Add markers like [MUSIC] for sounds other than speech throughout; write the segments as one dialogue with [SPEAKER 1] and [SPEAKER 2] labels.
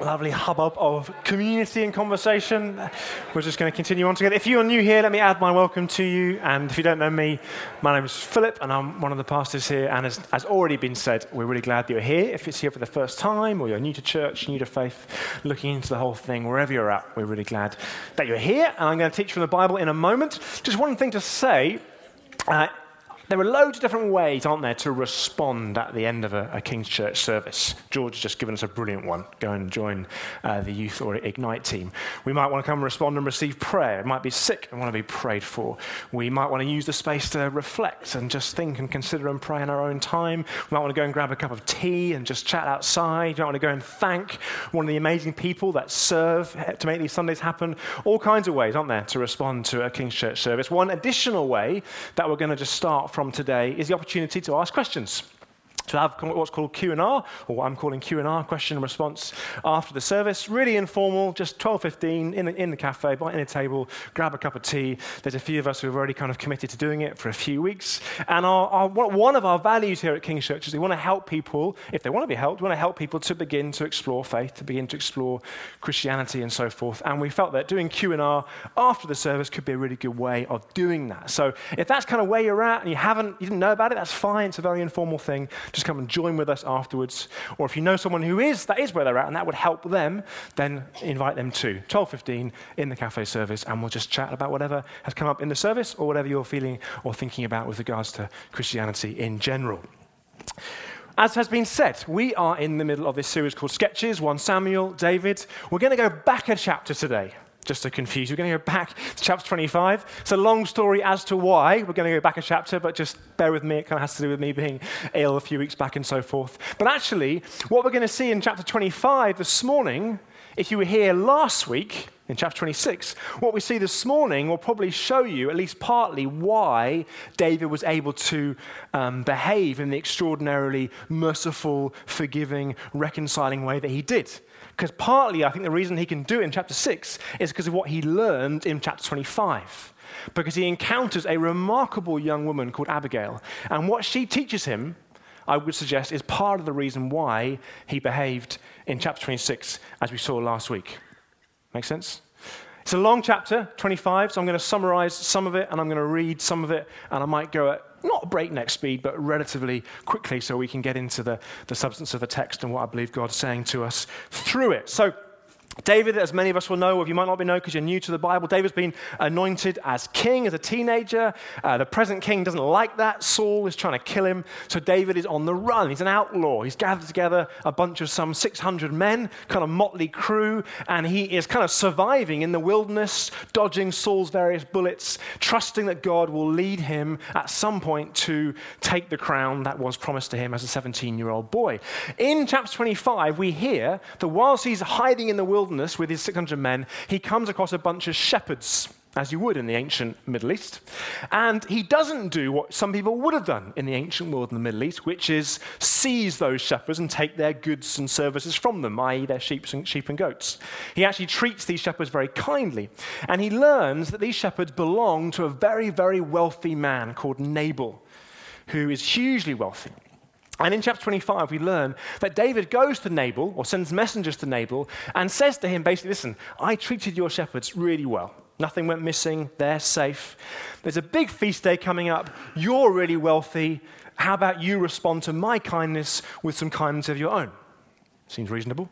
[SPEAKER 1] lovely hubbub of community and conversation. We're just going to continue on together. If you're new here, let me add my welcome to you. And if you don't know me, my name is Philip, and I'm one of the pastors here. And as, as already been said, we're really glad that you're here. If it's here for the first time, or you're new to church, new to faith, looking into the whole thing, wherever you're at, we're really glad that you're here. And I'm going to teach from the Bible in a moment. Just one thing to say. Uh, there are loads of different ways, aren't there, to respond at the end of a, a King's Church service. George has just given us a brilliant one. Go and join uh, the youth or Ignite team. We might want to come and respond and receive prayer. It might be sick and want to be prayed for. We might want to use the space to reflect and just think and consider and pray in our own time. We might want to go and grab a cup of tea and just chat outside. We might want to go and thank one of the amazing people that serve to make these Sundays happen. All kinds of ways, aren't there, to respond to a King's Church service. One additional way that we're going to just start from today is the opportunity to ask questions to have what's called Q&R, or what I'm calling Q&R, question and response, after the service. Really informal, just 12.15 in the, in the cafe, by in a table, grab a cup of tea. There's a few of us who have already kind of committed to doing it for a few weeks. And our, our, one of our values here at King's Church is we want to help people, if they want to be helped, we want to help people to begin to explore faith, to begin to explore Christianity and so forth. And we felt that doing Q&R after the service could be a really good way of doing that. So if that's kind of where you're at and you haven't, you didn't know about it, that's fine. It's a very informal thing just come and join with us afterwards. Or if you know someone who is, that is where they're at, and that would help them, then invite them too. 12.15 in the cafe service, and we'll just chat about whatever has come up in the service or whatever you're feeling or thinking about with regards to Christianity in general. As has been said, we are in the middle of this series called Sketches 1 Samuel, David. We're going to go back a chapter today just to confuse you. We're going to go back to chapter 25. It's a long story as to why. We're going to go back a chapter, but just bear with me. It kind of has to do with me being ill a few weeks back and so forth. But actually, what we're going to see in chapter 25 this morning, if you were here last week in chapter 26, what we see this morning will probably show you, at least partly, why David was able to um, behave in the extraordinarily merciful, forgiving, reconciling way that he did. Because partly, I think the reason he can do it in chapter 6 is because of what he learned in chapter 25. Because he encounters a remarkable young woman called Abigail. And what she teaches him, I would suggest, is part of the reason why he behaved in chapter 26 as we saw last week. Make sense? It's a long chapter, 25, so I'm going to summarize some of it and I'm going to read some of it, and I might go at not breakneck speed, but relatively quickly so we can get into the, the substance of the text and what I believe God's saying to us through it. So, David, as many of us will know, or you might not be know because you're new to the Bible, David's been anointed as king as a teenager. Uh, the present king doesn't like that. Saul is trying to kill him. So David is on the run. He's an outlaw. He's gathered together a bunch of some 600 men, kind of motley crew, and he is kind of surviving in the wilderness, dodging Saul's various bullets, trusting that God will lead him at some point to take the crown that was promised to him as a 17 year old boy. In chapter 25, we hear that whilst he's hiding in the wilderness, wilderness with his 600 men, he comes across a bunch of shepherds, as you would in the ancient Middle East. And he doesn't do what some people would have done in the ancient world in the Middle East, which is seize those shepherds and take their goods and services from them, i.e., their sheep and, sheep and goats. He actually treats these shepherds very kindly. And he learns that these shepherds belong to a very, very wealthy man called Nabal, who is hugely wealthy. And in chapter 25, we learn that David goes to Nabal, or sends messengers to Nabal, and says to him basically, Listen, I treated your shepherds really well. Nothing went missing. They're safe. There's a big feast day coming up. You're really wealthy. How about you respond to my kindness with some kindness of your own? Seems reasonable.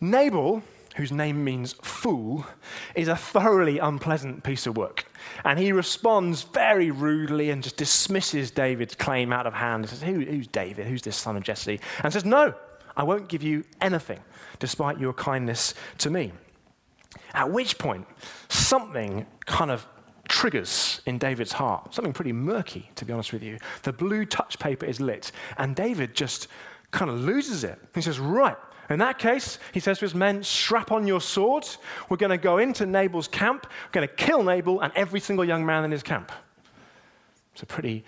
[SPEAKER 1] Nabal whose name means fool, is a thoroughly unpleasant piece of work. And he responds very rudely and just dismisses David's claim out of hand. He says, Who, Who's David? Who's this son of Jesse? And says, No, I won't give you anything despite your kindness to me. At which point, something kind of triggers in David's heart, something pretty murky, to be honest with you. The blue touch paper is lit, and David just kind of loses it. He says, Right, in that case, he says to his men, strap on your swords. We're going to go into Nabal's camp. We're going to kill Nabal and every single young man in his camp. It's a pretty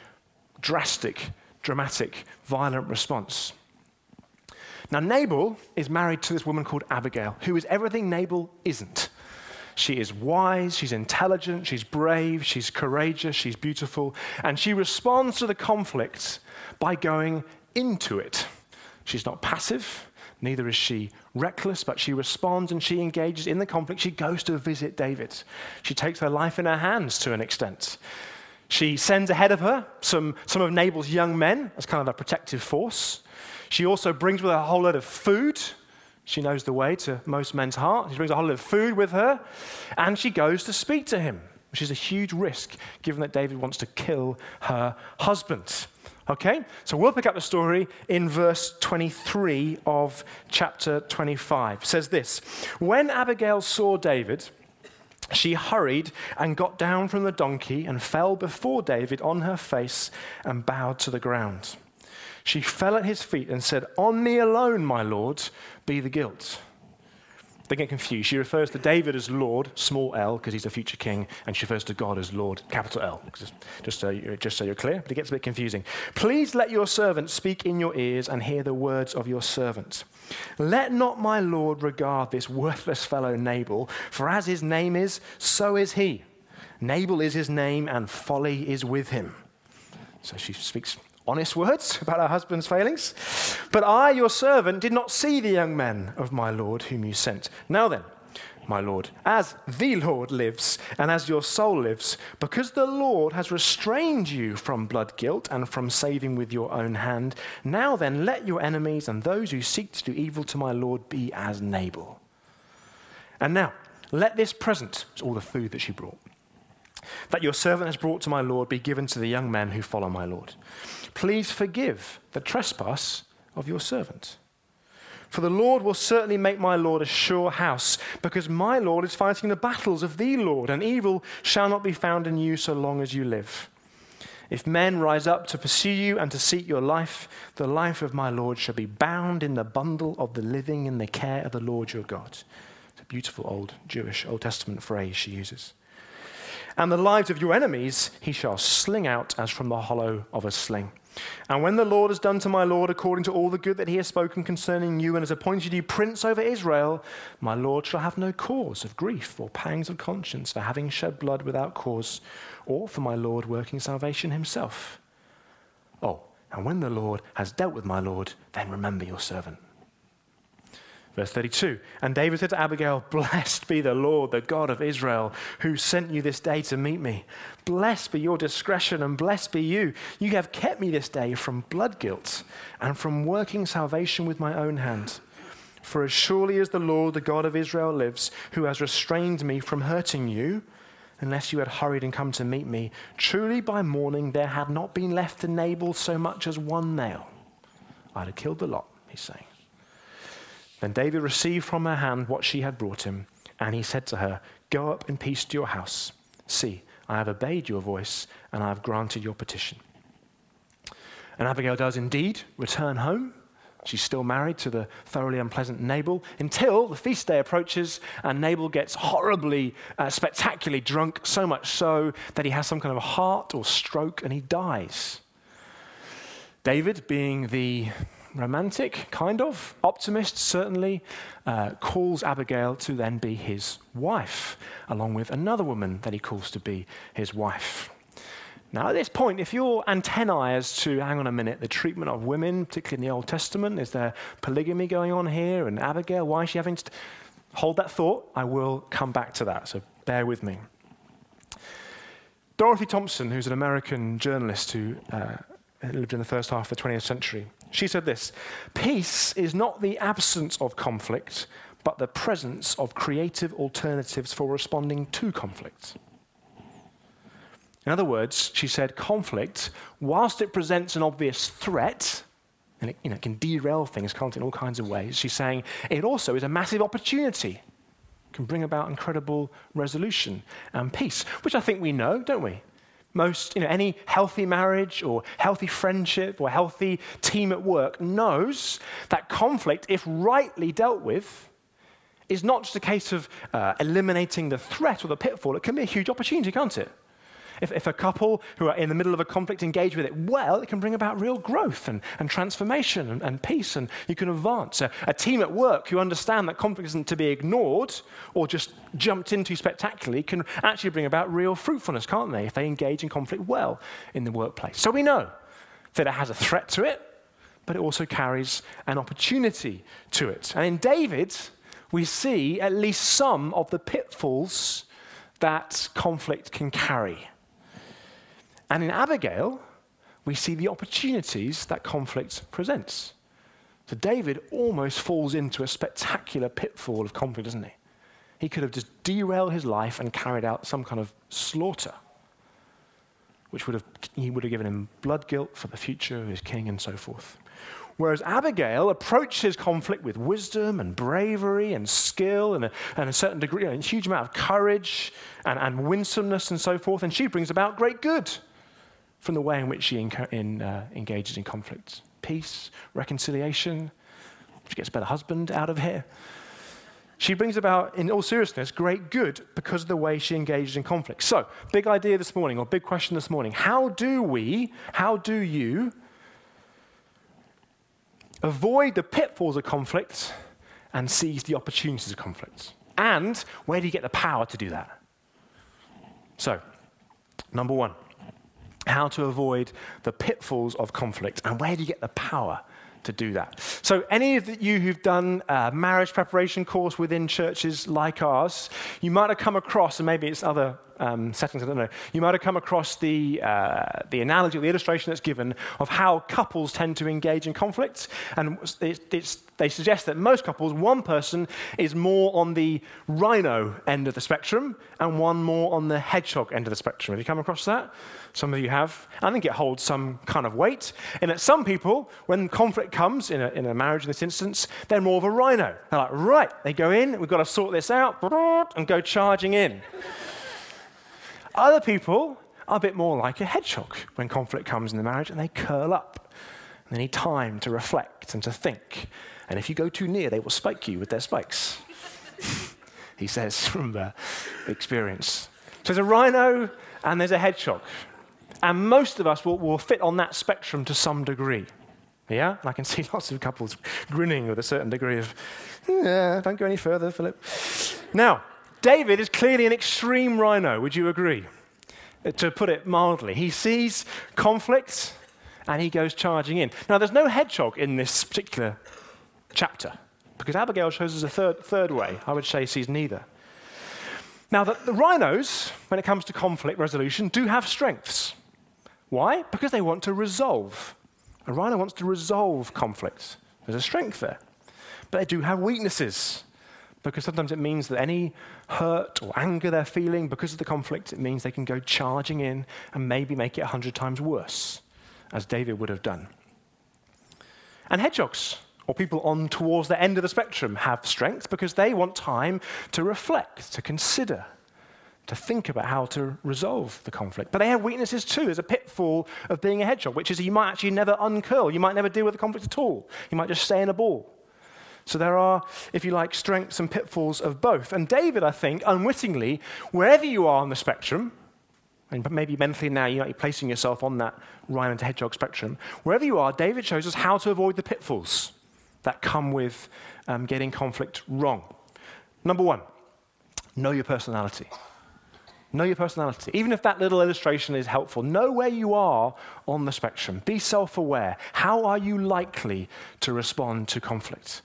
[SPEAKER 1] drastic, dramatic, violent response. Now, Nabal is married to this woman called Abigail, who is everything Nabal isn't. She is wise, she's intelligent, she's brave, she's courageous, she's beautiful, and she responds to the conflict by going into it. She's not passive, neither is she reckless, but she responds and she engages in the conflict. She goes to visit David. She takes her life in her hands to an extent. She sends ahead of her some, some of Nabal's young men as kind of a protective force. She also brings with her a whole load of food. She knows the way to most men's heart. She brings a whole load of food with her, and she goes to speak to him, which is a huge risk given that David wants to kill her husband. Okay, so we'll pick up the story in verse 23 of chapter 25. It says this When Abigail saw David, she hurried and got down from the donkey and fell before David on her face and bowed to the ground. She fell at his feet and said, On me alone, my lord, be the guilt. They get confused. She refers to David as Lord, small l, because he's a future king, and she refers to God as Lord, capital L, just, so you, just so you're clear, but it gets a bit confusing. Please let your servant speak in your ears and hear the words of your servant. Let not my Lord regard this worthless fellow Nabal, for as his name is, so is he. Nabal is his name, and folly is with him. So she speaks honest words [LAUGHS] about her husband's failings. But I, your servant, did not see the young men of my Lord whom you sent. Now then, my Lord, as the Lord lives and as your soul lives, because the Lord has restrained you from blood guilt and from saving with your own hand, now then let your enemies and those who seek to do evil to my Lord be as Nabal. And now, let this present, all the food that she brought, that your servant has brought to my Lord be given to the young men who follow my Lord. Please forgive the trespass of your servant. For the Lord will certainly make my Lord a sure house, because my Lord is fighting the battles of the Lord, and evil shall not be found in you so long as you live. If men rise up to pursue you and to seek your life, the life of my Lord shall be bound in the bundle of the living in the care of the Lord your God. It's a beautiful old Jewish Old Testament phrase she uses. And the lives of your enemies he shall sling out as from the hollow of a sling. And when the Lord has done to my Lord according to all the good that he has spoken concerning you and has appointed you prince over Israel, my Lord shall have no cause of grief or pangs of conscience for having shed blood without cause, or for my Lord working salvation himself. Oh, and when the Lord has dealt with my Lord, then remember your servant. Verse 32 And David said to Abigail, Blessed be the Lord, the God of Israel, who sent you this day to meet me. Blessed be your discretion, and blessed be you. You have kept me this day from blood guilt and from working salvation with my own hand. For as surely as the Lord, the God of Israel, lives, who has restrained me from hurting you, unless you had hurried and come to meet me, truly by morning there had not been left to Nabal so much as one nail. I'd have killed the lot, he's saying. Then David received from her hand what she had brought him, and he said to her, Go up in peace to your house. See, I have obeyed your voice, and I have granted your petition. And Abigail does indeed return home. She's still married to the thoroughly unpleasant Nabal until the feast day approaches and Nabal gets horribly, uh, spectacularly drunk, so much so that he has some kind of a heart or stroke and he dies. David, being the romantic, kind of, optimist, certainly, uh, calls Abigail to then be his wife, along with another woman that he calls to be his wife. Now, at this point, if your antennae as to, hang on a minute, the treatment of women, particularly in the Old Testament, is there polygamy going on here? And Abigail, why is she having to hold that thought? I will come back to that, so bear with me. Dorothy Thompson, who's an American journalist who uh, lived in the first half of the 20th century, she said this Peace is not the absence of conflict, but the presence of creative alternatives for responding to conflict. In other words, she said, conflict, whilst it presents an obvious threat, and it, you know, can derail things, can't it, in all kinds of ways, she's saying it also is a massive opportunity, can bring about incredible resolution and peace, which I think we know, don't we? Most, you know, any healthy marriage or healthy friendship or healthy team at work knows that conflict, if rightly dealt with, is not just a case of uh, eliminating the threat or the pitfall. It can be a huge opportunity, can't it? If, if, a couple who are in the middle of a conflict engage with it well, it can bring about real growth and, and transformation and, and, peace, and you can advance. A, a, team at work who understand that conflict isn't to be ignored or just jumped into spectacularly can actually bring about real fruitfulness, can't they, if they engage in conflict well in the workplace. So we know that it has a threat to it, but it also carries an opportunity to it. And in David, we see at least some of the pitfalls that conflict can carry. And in Abigail, we see the opportunities that conflict presents. So David almost falls into a spectacular pitfall of conflict, doesn't he? He could have just derailed his life and carried out some kind of slaughter, which would have, he would have given him blood guilt for the future of his king and so forth. Whereas Abigail approaches conflict with wisdom and bravery and skill and a, and a certain degree, a huge amount of courage and, and winsomeness and so forth, and she brings about great good from the way in which she in, uh, engages in conflict. Peace, reconciliation, she gets a better husband out of here. She brings about, in all seriousness, great good because of the way she engages in conflict. So, big idea this morning, or big question this morning. How do we, how do you avoid the pitfalls of conflict and seize the opportunities of conflict? And where do you get the power to do that? So, number one, how to avoid the pitfalls of conflict and where do you get the power to do that. So, any of you who've done a marriage preparation course within churches like ours, you might have come across, and maybe it's other um, settings, I don't know, you might have come across the, uh, the analogy, the illustration that's given of how couples tend to engage in conflict. And it's, they suggest that most couples, one person is more on the rhino end of the spectrum and one more on the hedgehog end of the spectrum. Have you come across that? Some of you have. I think it holds some kind of weight. And that some people, when conflict comes in a, in a marriage in this instance, they're more of a rhino. They're like, right, they go in, we've got to sort this out, and go charging in. Other people are a bit more like a hedgehog when conflict comes in the marriage and they curl up. They need time to reflect and to think. And if you go too near, they will spike you with their spikes. [LAUGHS] he says from uh, experience. So there's a rhino and there's a hedgehog. And most of us will, will fit on that spectrum to some degree. Yeah? And I can [LAUGHS] see lots of couples grinning with a certain degree of, yeah, don't go any further, Philip. Now, David is clearly an extreme rhino, would you agree? Uh, to put it mildly, he sees conflict and he goes charging in. Now, there's no hedgehog in this particular chapter because Abigail shows us a third, third way. I would say sees neither. Now, the, the rhinos, when it comes to conflict resolution, do have strengths. Why? Because they want to resolve. A rhino wants to resolve conflicts. There's a strength there. But they do have weaknesses because sometimes it means that any hurt or anger they're feeling because of the conflict, it means they can go charging in and maybe make it a hundred times worse, as David would have done. And hedgehogs, or people on towards the end of the spectrum, have strengths because they want time to reflect, to consider, to think about how to resolve the conflict. But they have weaknesses too. There's a pitfall of being a hedgehog, which is you might actually never uncurl. You might never deal with the conflict at all. You might just stay in a ball. So there are, if you like, strengths and pitfalls of both. And David, I think, unwittingly, wherever you are on the spectrum, and maybe mentally now you might be placing yourself on that rhino to hedgehog spectrum, wherever you are, David shows us how to avoid the pitfalls that come with um, getting conflict wrong. Number one, know your personality. Know your personality. Even if that little illustration is helpful, know where you are on the spectrum. Be self aware. How are you likely to respond to conflict?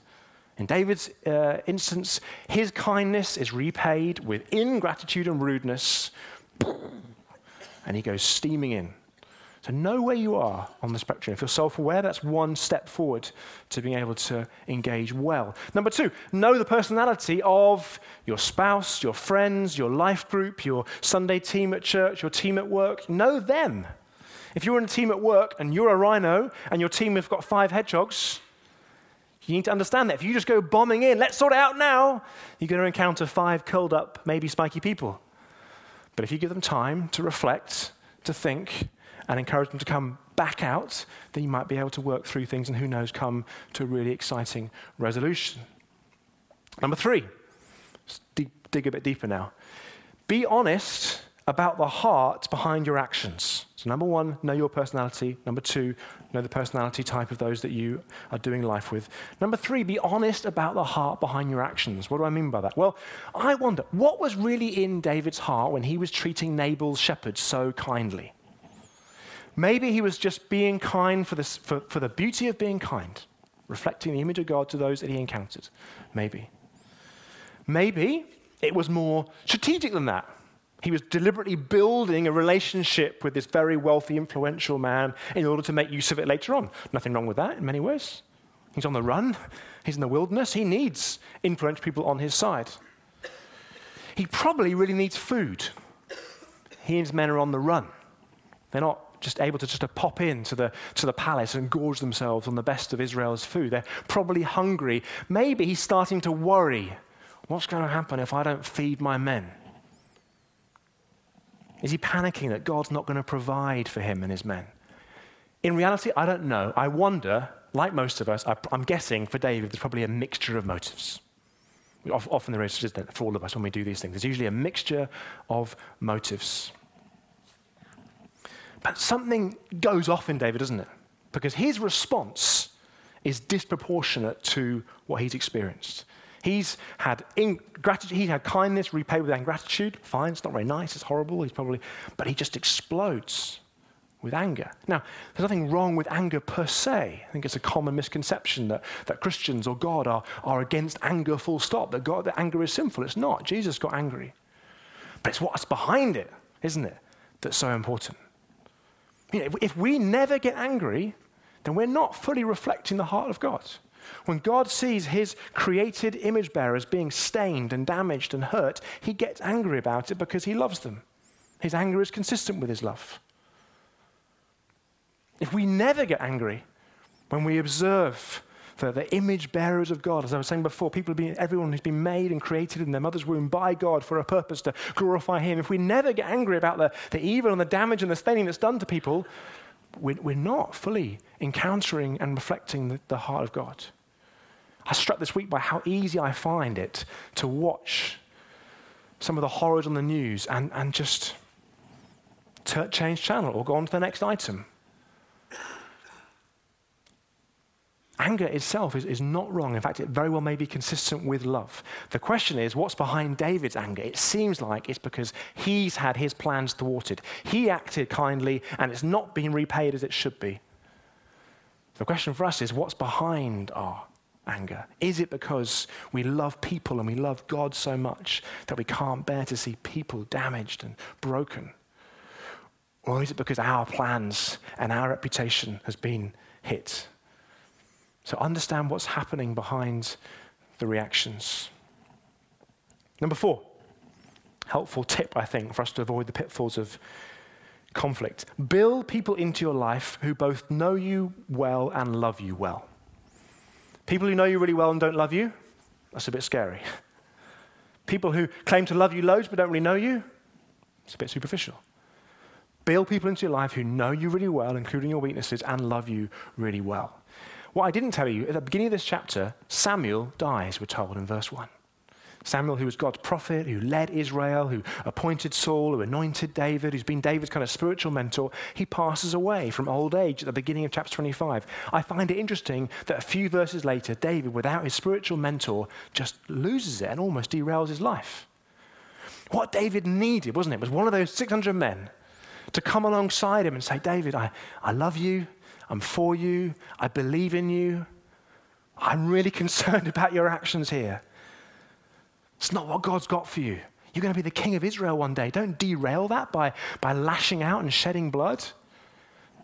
[SPEAKER 1] In David's uh, instance, his kindness is repaid with ingratitude and rudeness, and he goes steaming in. So, know where you are on the spectrum. If you're self aware, that's one step forward to being able to engage well. Number two, know the personality of your spouse, your friends, your life group, your Sunday team at church, your team at work. Know them. If you're in a team at work and you're a rhino and your team have got five hedgehogs, you need to understand that. If you just go bombing in, let's sort it out now, you're going to encounter five curled up, maybe spiky people. But if you give them time to reflect, to think, and encourage them to come back out, then you might be able to work through things and who knows, come to a really exciting resolution. Number three, dig, dig a bit deeper now. Be honest about the heart behind your actions. So, number one, know your personality. Number two, know the personality type of those that you are doing life with. Number three, be honest about the heart behind your actions. What do I mean by that? Well, I wonder what was really in David's heart when he was treating Nabal's shepherds so kindly? Maybe he was just being kind for, this, for, for the beauty of being kind, reflecting the image of God to those that he encountered. Maybe. Maybe it was more strategic than that. He was deliberately building a relationship with this very wealthy, influential man in order to make use of it later on. Nothing wrong with that in many ways. He's on the run, he's in the wilderness, he needs influential people on his side. He probably really needs food. He and his men are on the run. They're not just able to just to pop into the, to the palace and gorge themselves on the best of Israel's food. They're probably hungry. Maybe he's starting to worry what's going to happen if I don't feed my men? Is he panicking that God's not going to provide for him and his men? In reality, I don't know. I wonder, like most of us, I, am guessing for David, there's probably a mixture of motives. Often there is, for all of us when we do these things. There's usually a mixture of motives. But something goes off in David, doesn't it? Because his response is disproportionate to what he's experienced. He's had ingratitude, he's had kindness repaid with ingratitude. Fine, it's not very nice, it's horrible, he's probably, but he just explodes with anger. Now, there's nothing wrong with anger per se. I think it's a common misconception that, that Christians or God are, are against anger full stop, that, God, that anger is sinful. It's not. Jesus got angry. But it's what's behind it, isn't it, that's so important. You know, if, if we never get angry, then we're not fully reflecting the heart of God. When God sees his created image bearers being stained and damaged and hurt, he gets angry about it because he loves them. His anger is consistent with his love. If we never get angry when we observe the, the image bearers of God, as I was saying before, people being, everyone who's been made and created in their mother's womb by God for a purpose to glorify Him, if we never get angry about the, the evil and the damage and the staining that's done to people, we're, we're not fully encountering and reflecting the, the heart of God. I struck this week by how easy I find it to watch some of the horrors on the news and, and just t- change channel or go on to the next item. Anger itself is, is not wrong. In fact, it very well may be consistent with love. The question is, what's behind David's anger? It seems like it's because he's had his plans thwarted. He acted kindly, and it's not being repaid as it should be. The question for us is, what's behind our anger? Is it because we love people and we love God so much that we can't bear to see people damaged and broken? Or is it because our plans and our reputation has been hit? So understand what's happening behind the reactions. Number four, helpful tip, I think, for us to avoid the pitfalls of conflict. Build people into your life who both know you well and love you well. People who know you really well and don't love you, that's a bit scary. [LAUGHS] People who claim to love you loads but don't really know you, it's a bit superficial. Build people into your life who know you really well, including your weaknesses, and love you really well. What I didn't tell you, at the beginning of this chapter, Samuel dies, we're told in verse 1. Samuel, who was God's prophet, who led Israel, who appointed Saul, who anointed David, who's been David's kind of spiritual mentor, he passes away from old age at the beginning of chapter 25. I find it interesting that a few verses later, David, without his spiritual mentor, just loses it and almost derails his life. What David needed, wasn't it, was one of those 600 men to come alongside him and say, David, I, I love you, I'm for you, I believe in you, I'm really [LAUGHS] concerned about your actions here. It's not what God's got for you. You're going to be the king of Israel one day. Don't derail that by, by lashing out and shedding blood.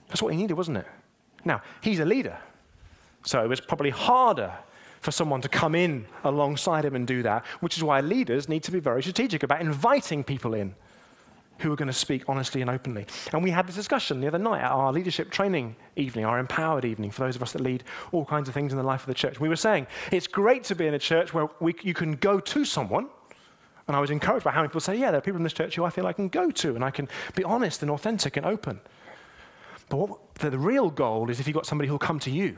[SPEAKER 1] That's what he needed, wasn't it? Now, he's a leader. So it was probably harder for someone to come in alongside him and do that, which is why leaders need to be very strategic about inviting people in who are going to speak honestly and openly. And we had this discussion the other night at our leadership training evening, our empowered evening, for those of us that lead all kinds of things in the life of the church. We were saying it's great to be in a church where we, you can go to someone. And I was encouraged by how many people say, Yeah, there are people in this church who I feel I can go to and I can be honest and authentic and open. But what, the, the real goal is if you've got somebody who'll come to you.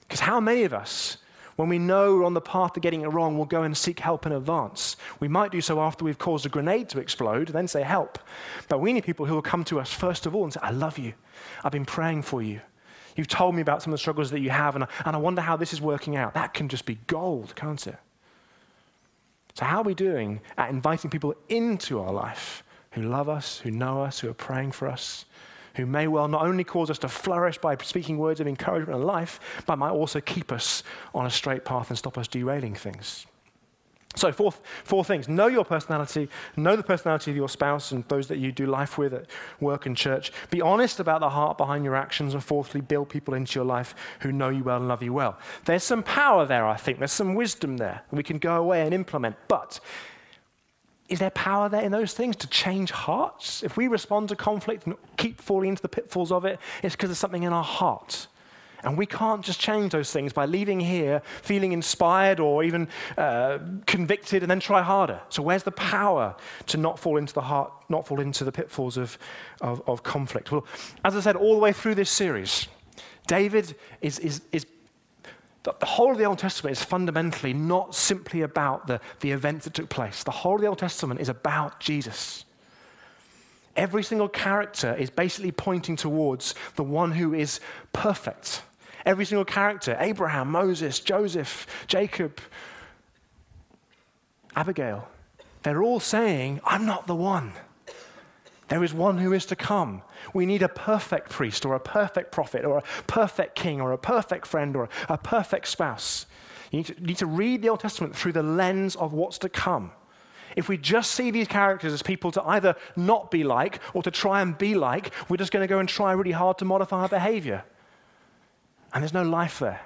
[SPEAKER 1] Because how many of us when we know we're on the path to getting it wrong, we'll go and seek help in advance. We might do so after we've caused a grenade to explode, then say help. But we need people who will come to us first of all and say, I love you. I've been praying for you. You've told me about some of the struggles that you have, and I, and I wonder how this is working out. That can just be gold, can't it? So, how are we doing at inviting people into our life who love us, who know us, who are praying for us, who may well not only cause us to flourish by speaking words of encouragement and life, but might also keep us on a straight path and stop us derailing things. So, four, four things. Know your personality, know the personality of your spouse and those that you do life with at work and church. Be honest about the heart behind your actions. And fourthly, build people into your life who know you well and love you well. There's some power there, I think. There's some wisdom there. We can go away and implement. But is there power there in those things to change hearts? If we respond to conflict and keep falling into the pitfalls of it, it's because there's something in our heart. And we can't just change those things by leaving here feeling inspired or even uh, convicted and then try harder. So, where's the power to not fall into the heart, not fall into the pitfalls of, of, of conflict? Well, as I said, all the way through this series, David is, is, is the whole of the Old Testament is fundamentally not simply about the, the events that took place. The whole of the Old Testament is about Jesus. Every single character is basically pointing towards the one who is perfect. Every single character Abraham, Moses, Joseph, Jacob, Abigail they're all saying, I'm not the one. There is one who is to come. We need a perfect priest or a perfect prophet or a perfect king or a perfect friend or a perfect spouse. You need to, need to read the Old Testament through the lens of what's to come. If we just see these characters as people to either not be like or to try and be like, we're just going to go and try really hard to modify our behavior. And there's no life there.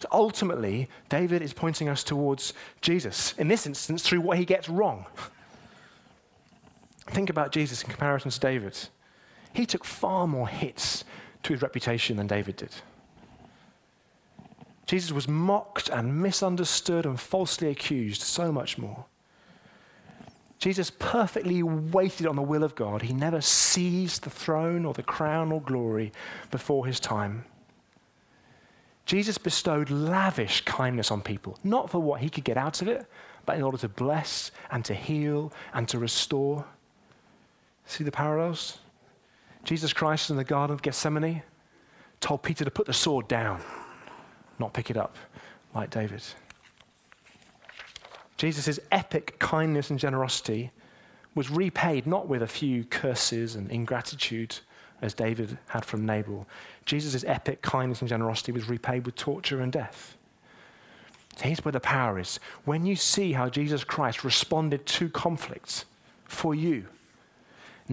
[SPEAKER 1] So ultimately, David is pointing us towards Jesus, in this instance, through what he gets wrong. Think about Jesus in comparison to David. He took far more hits to his reputation than David did. Jesus was mocked and misunderstood and falsely accused so much more. Jesus perfectly waited on the will of God. He never seized the throne or the crown or glory before his time. Jesus bestowed lavish kindness on people, not for what he could get out of it, but in order to bless and to heal and to restore. See the parallels? Jesus Christ in the Garden of Gethsemane told Peter to put the sword down, not pick it up like David. Jesus' epic kindness and generosity was repaid not with a few curses and ingratitude as David had from Nabal. Jesus' epic kindness and generosity was repaid with torture and death. So here's where the power is. When you see how Jesus Christ responded to conflicts for you,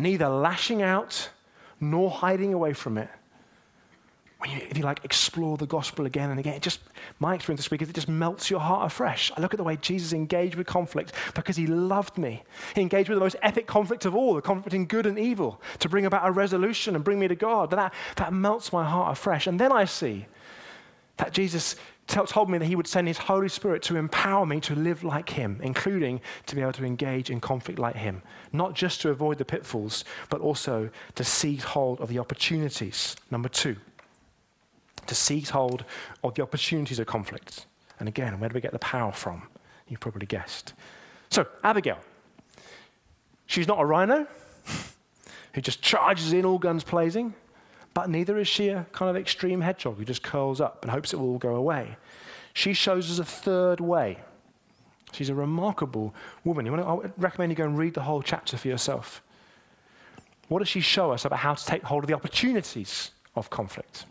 [SPEAKER 1] neither lashing out nor hiding away from it. When you, if you like, explore the gospel again and again, it just, my experience this week is it just melts your heart afresh. I look at the way Jesus engaged with conflict because he loved me. He engaged with the most epic conflict of all, the conflict in good and evil, to bring about a resolution and bring me to God. That, that melts my heart afresh. And then I see that Jesus told me that he would send his Holy Spirit to empower me to live like him, including to be able to engage in conflict like him. Not just to avoid the pitfalls, but also to seize hold of the opportunities. Number two, to seize hold of the opportunities of conflict. And again, where do we get the power from? You've probably guessed. So, Abigail. She's not a rhino [LAUGHS] who just charges in all guns blazing. But neither is she a kind of extreme hedgehog who just curls up and hopes it will all go away. She shows us a third way. She's a remarkable woman. To, I recommend you go and read the whole chapter for yourself. What does she show us about how to take hold of the opportunities of conflict?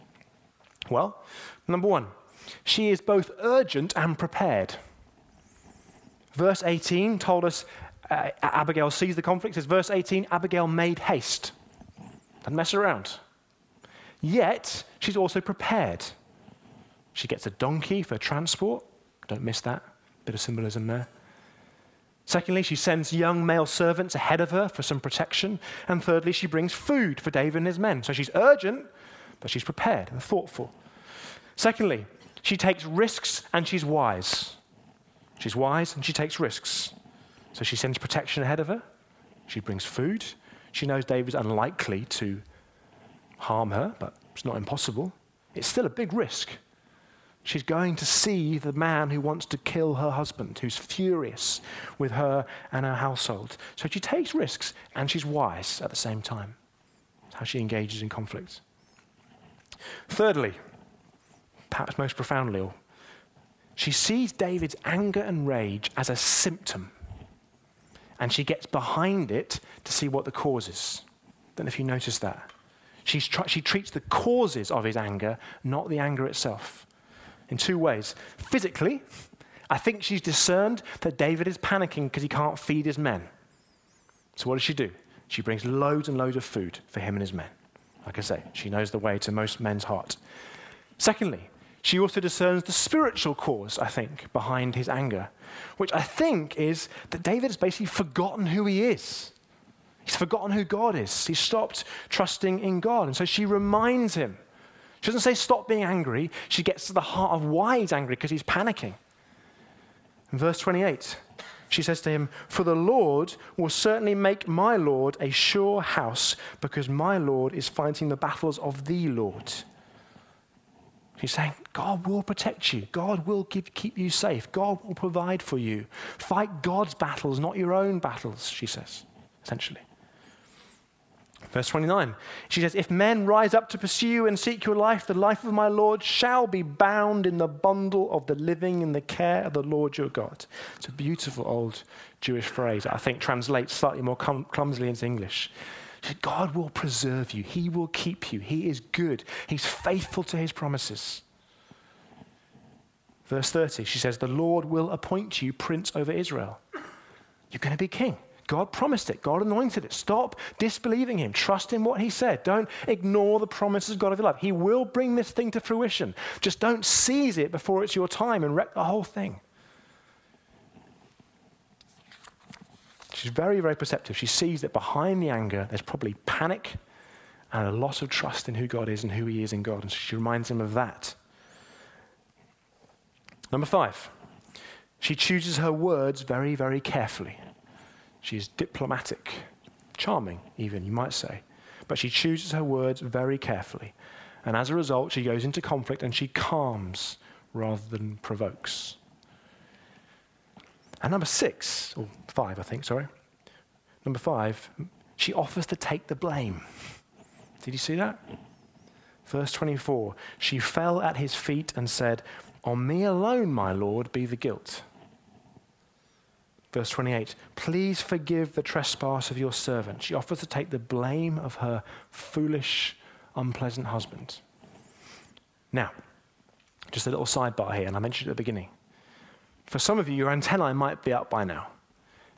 [SPEAKER 1] Well, number one, she is both urgent and prepared. Verse 18 told us uh, Abigail sees the conflict. Says, verse 18, Abigail made haste. Doesn't mess around. Yet, she's also prepared. She gets a donkey for transport. Don't miss that. Bit of symbolism there. Secondly, she sends young male servants ahead of her for some protection. And thirdly, she brings food for David and his men. So she's urgent, but she's prepared and thoughtful. Secondly, she takes risks and she's wise. She's wise and she takes risks. So she sends protection ahead of her. She brings food. She knows David's unlikely to harm her, but it's not impossible. It's still a big risk. She's going to see the man who wants to kill her husband, who's furious with her and her household. So she takes risks and she's wise at the same time. how she engages in conflict. Thirdly, perhaps most profoundly, she sees David's anger and rage as a symptom. And she gets behind it to see what the cause is. I don't know if you noticed that. She's tr- she treats the causes of his anger, not the anger itself, in two ways. Physically, I think she's discerned that David is panicking because he can't feed his men. So, what does she do? She brings loads and loads of food for him and his men. Like I say, she knows the way to most men's heart. Secondly, she also discerns the spiritual cause, I think, behind his anger, which I think is that David has basically forgotten who he is. He's forgotten who God is. He's stopped trusting in God. And so she reminds him. She doesn't say stop being angry. She gets to the heart of why he's angry because he's panicking. In verse 28, she says to him, For the Lord will certainly make my Lord a sure house because my Lord is fighting the battles of the Lord. She's saying, God will protect you. God will keep, keep you safe. God will provide for you. Fight God's battles, not your own battles, she says, essentially. Verse 29, she says, If men rise up to pursue and seek your life, the life of my Lord shall be bound in the bundle of the living in the care of the Lord your God. It's a beautiful old Jewish phrase I think translates slightly more clumsily into English. God will preserve you. He will keep you. He is good. He's faithful to his promises. Verse 30, she says, The Lord will appoint you prince over Israel. You're going to be king. God promised it. God anointed it. Stop disbelieving him. Trust in what he said. Don't ignore the promises of God of your life. He will bring this thing to fruition. Just don't seize it before it's your time and wreck the whole thing. She's very, very perceptive. She sees that behind the anger, there's probably panic and a loss of trust in who God is and who He is in God. And she reminds him of that. Number five, she chooses her words very, very carefully. She's diplomatic, charming, even, you might say. But she chooses her words very carefully. And as a result, she goes into conflict and she calms rather than provokes. And number six, or five, I think, sorry. Number five, she offers to take the blame. Did you see that? Verse 24 She fell at his feet and said, On me alone, my Lord, be the guilt. Verse 28 Please forgive the trespass of your servant. She offers to take the blame of her foolish, unpleasant husband. Now, just a little sidebar here, and I mentioned it at the beginning. For some of you, your antennae might be up by now.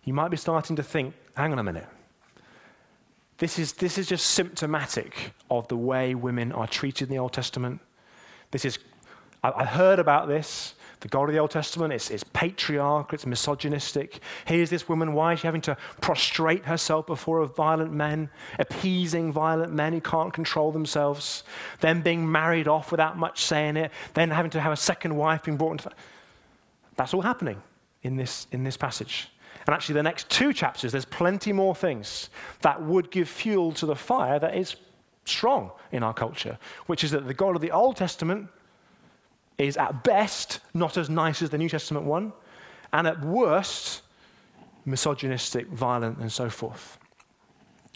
[SPEAKER 1] You might be starting to think, hang on a minute. This is, this is just symptomatic of the way women are treated in the Old Testament. This is, I, I heard about this. The God of the Old Testament, it's, it's patriarchal, it's misogynistic. Here's this woman, why is she having to prostrate herself before violent men, appeasing violent men who can't control themselves, then being married off without much saying it, then having to have a second wife being brought into. That's all happening in this, in this passage. And actually, the next two chapters, there's plenty more things that would give fuel to the fire that is strong in our culture, which is that the God of the Old Testament is at best not as nice as the New Testament one, and at worst, misogynistic, violent, and so forth.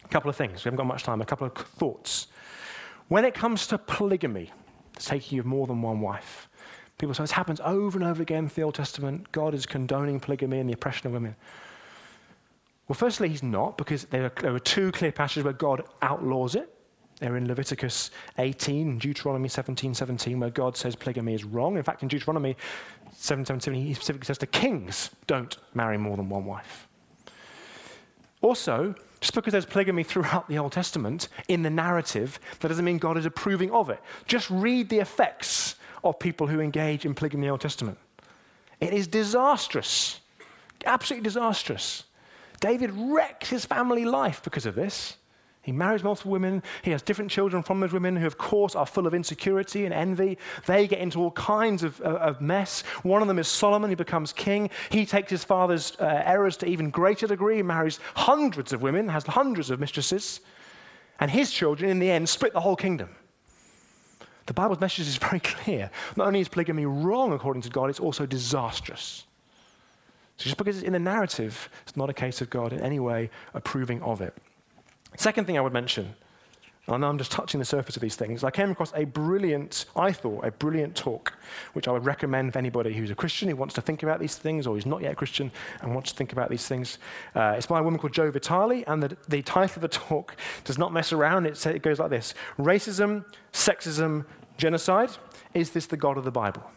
[SPEAKER 1] A couple of things. We haven't got much time. A couple of thoughts. When it comes to polygamy, taking of more than one wife, People say this happens over and over again in the Old Testament. God is condoning polygamy and the oppression of women. Well, firstly, he's not, because there are, there are two clear passages where God outlaws it. They're in Leviticus 18 Deuteronomy 17 17, where God says polygamy is wrong. In fact, in Deuteronomy 7 17, he specifically says to kings, don't marry more than one wife. Also, just because there's polygamy throughout the Old Testament in the narrative, that doesn't mean God is approving of it. Just read the effects of people who engage in polygamy in the Old Testament. It is disastrous, absolutely disastrous. David wrecks his family life because of this. He marries multiple women. He has different children from those women who, of course, are full of insecurity and envy. They get into all kinds of, uh, of mess. One of them is Solomon, who becomes king. He takes his father's uh, errors to even greater degree. Marries hundreds of women, has hundreds of mistresses. And his children, in the end, split the whole kingdom. The Bible's message is very [LAUGHS] clear. Not only is polygamy wrong according to God, it's also disastrous. So just because it's in the narrative, it's not a case of God in any way approving of it. Second thing I would mention And I'm just touching the surface of these things. I came across a brilliant, I thought, a brilliant talk, which I would recommend for anybody who's a Christian who wants to think about these things or who's not yet a Christian and wants to think about these things. Uh, it's by a woman called Jo Vitale, and the, the title of the talk does not mess around. It, it goes like this Racism, Sexism, Genocide. Is this the God of the Bible?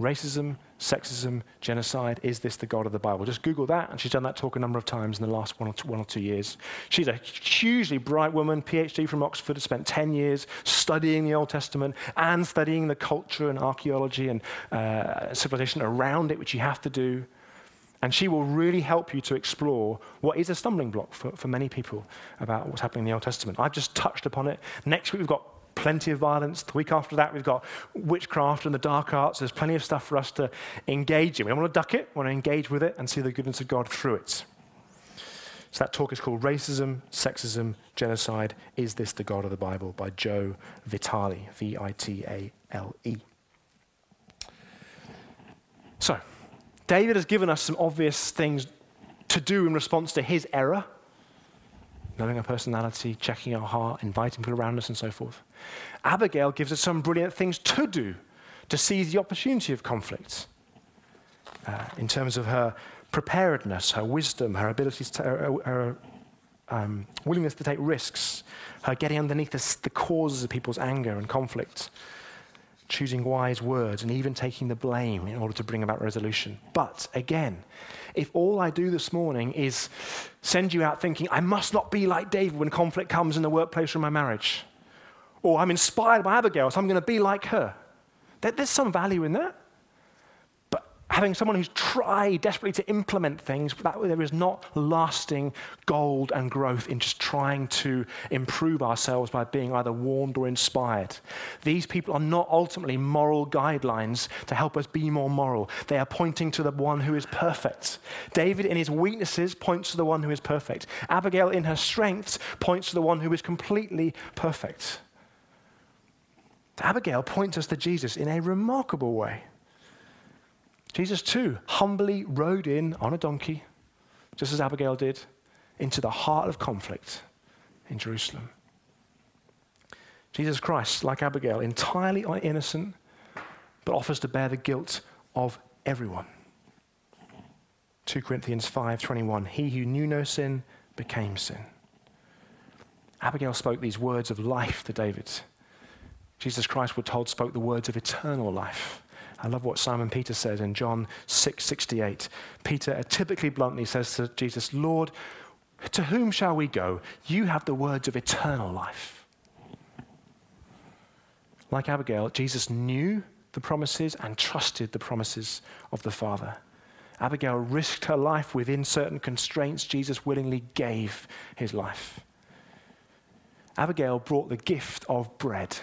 [SPEAKER 1] Racism, sexism, genocide. Is this the God of the Bible? Just Google that, and she's done that talk a number of times in the last one or two, one or two years. She's a hugely bright woman, PhD from Oxford, has spent 10 years studying the Old Testament and studying the culture and archaeology and uh, civilization around it, which you have to do. And she will really help you to explore what is a stumbling block for, for many people about what's happening in the Old Testament. I've just touched upon it. Next week, we've got plenty of violence. The week after that, we've got witchcraft and the dark arts. There's plenty of stuff for us to engage in. We don't want to duck it, we want to engage with it and see the goodness of God through it. So that talk is called Racism, Sexism, Genocide. Is This the God of the Bible? by Jo Vitale, V I T A L E. So, David has given us some obvious things to do in response to his error knowing our personality, checking our heart, inviting people around us, and so forth. Abigail gives us some brilliant things to do to seize the opportunity of conflict uh, in terms of her preparedness, her wisdom, her ability to, her, her um, willingness to take risks, her getting underneath the, the causes of people's anger and conflict, choosing wise words, and even taking the blame in order to bring about resolution. But again, if all I do this morning is send you out thinking, I must not be like David when conflict comes in the workplace or in my marriage, or I'm inspired by Abigail, so I'm going to be like her, there's some value in that having someone who's tried desperately to implement things, but that there is not lasting gold and growth in just trying to improve ourselves by being either warned or inspired. These people are not ultimately moral guidelines to help us be more moral. They are pointing to the one who is perfect. David, in his weaknesses, points to the one who is perfect. Abigail, in her strengths, points to the one who is completely perfect. Abigail points us to Jesus in a remarkable way. Jesus, too, humbly rode in on a donkey, just as Abigail did, into the heart of conflict in Jerusalem. Jesus Christ, like Abigail, entirely innocent, but offers to bear the guilt of everyone. 2 Corinthians 5:21 He who knew no sin became sin. Abigail spoke these words of life to David. Jesus Christ, we're told, spoke the words of eternal life. I love what Simon Peter says in John 6:68. Peter typically bluntly says to Jesus, "Lord, to whom shall we go? You have the words of eternal life." Like Abigail, Jesus knew the promises and trusted the promises of the Father. Abigail risked her life within certain constraints. Jesus willingly gave his life. Abigail brought the gift of bread,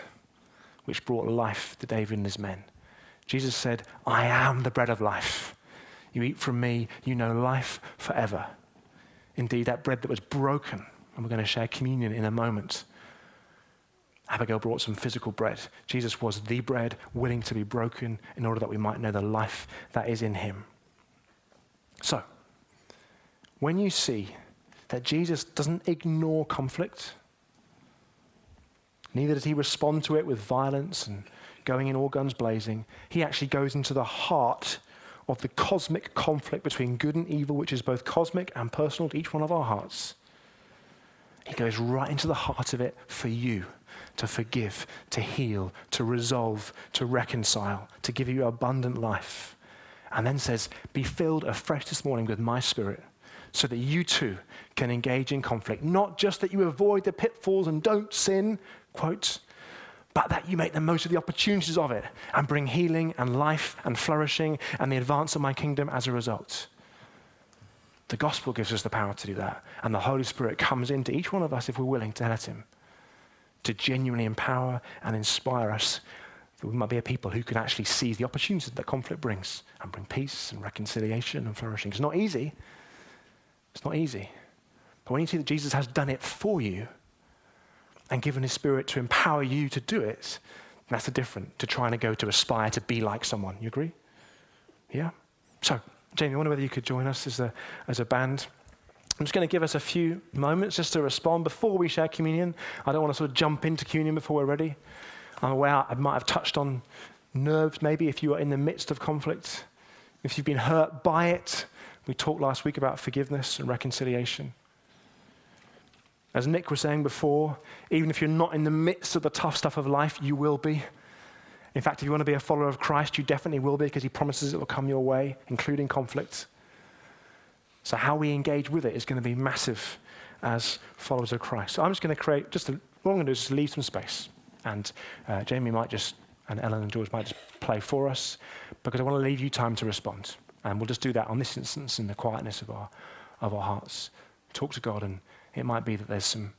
[SPEAKER 1] which brought life to David and his men. Jesus said, I am the bread of life. You eat from me, you know life forever. Indeed, that bread that was broken, and we're going to share communion in a moment. Abigail brought some physical bread. Jesus was the bread willing to be broken in order that we might know the life that is in him. So, when you see that Jesus doesn't ignore conflict, neither does he respond to it with violence and going in all guns blazing, he actually goes into the heart of the cosmic conflict between good and evil, which is both cosmic and personal to each one of our hearts. He goes right into the heart of it for you to forgive, to heal, to resolve, to reconcile, to give you abundant life. And then says, Be filled afresh this morning with my spirit so that you too can engage in conflict. Not just that you avoid the pitfalls and don't sin, quote, but that you make the most of the opportunities of it and bring healing and life and flourishing and the advance of my kingdom as a result. The gospel gives us the power to do that, and the Holy Spirit comes into each one of us if we're willing to let Him to genuinely empower and inspire us. That we might be a people who can actually seize the opportunities that conflict brings and bring peace and reconciliation and flourishing. It's not easy. It's not easy. But when you see that Jesus has done it for you, and given His Spirit to empower you to do it, that's a different to trying to go to aspire to be like someone. You agree? Yeah? So, Jamie, I wonder whether you could join us as a, as a band. I'm just going to give us a few moments just to respond before we share communion. I don't want to sort of jump into communion before we're ready. I'm aware I might have touched on nerves maybe if you are in the midst of conflict, if you've been hurt by it. We talked last week about forgiveness and reconciliation. As Nick was saying before, even if you're not in the midst of the tough stuff of life, you will be. In fact, if you want to be a follower of Christ, you definitely will be because he promises it will come your way, including conflict. So, how we engage with it is going to be massive as followers of Christ. So, I'm just going to create, just a, what I'm going to do is just leave some space. And uh, Jamie might just, and Ellen and George might just play for us because I want to leave you time to respond. And we'll just do that on this instance in the quietness of our, of our hearts. Talk to God, and it might be that there's some,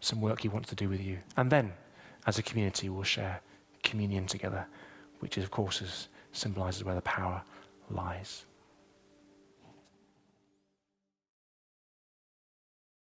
[SPEAKER 1] some work He wants to do with you. And then, as a community, we'll share communion together, which, is, of course, is, symbolizes where the power lies.